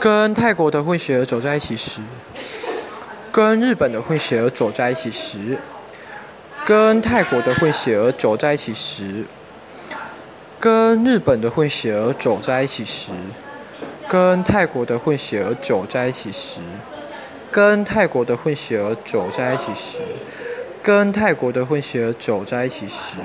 跟泰国的混血儿走在一起时跟日本的混血儿走在一起时跟泰国的混血儿走在一起时跟日本的混血儿走在一起时跟泰国的混血儿走在一起时跟泰国的混血儿走在一起时跟泰国的混血儿走在一起时。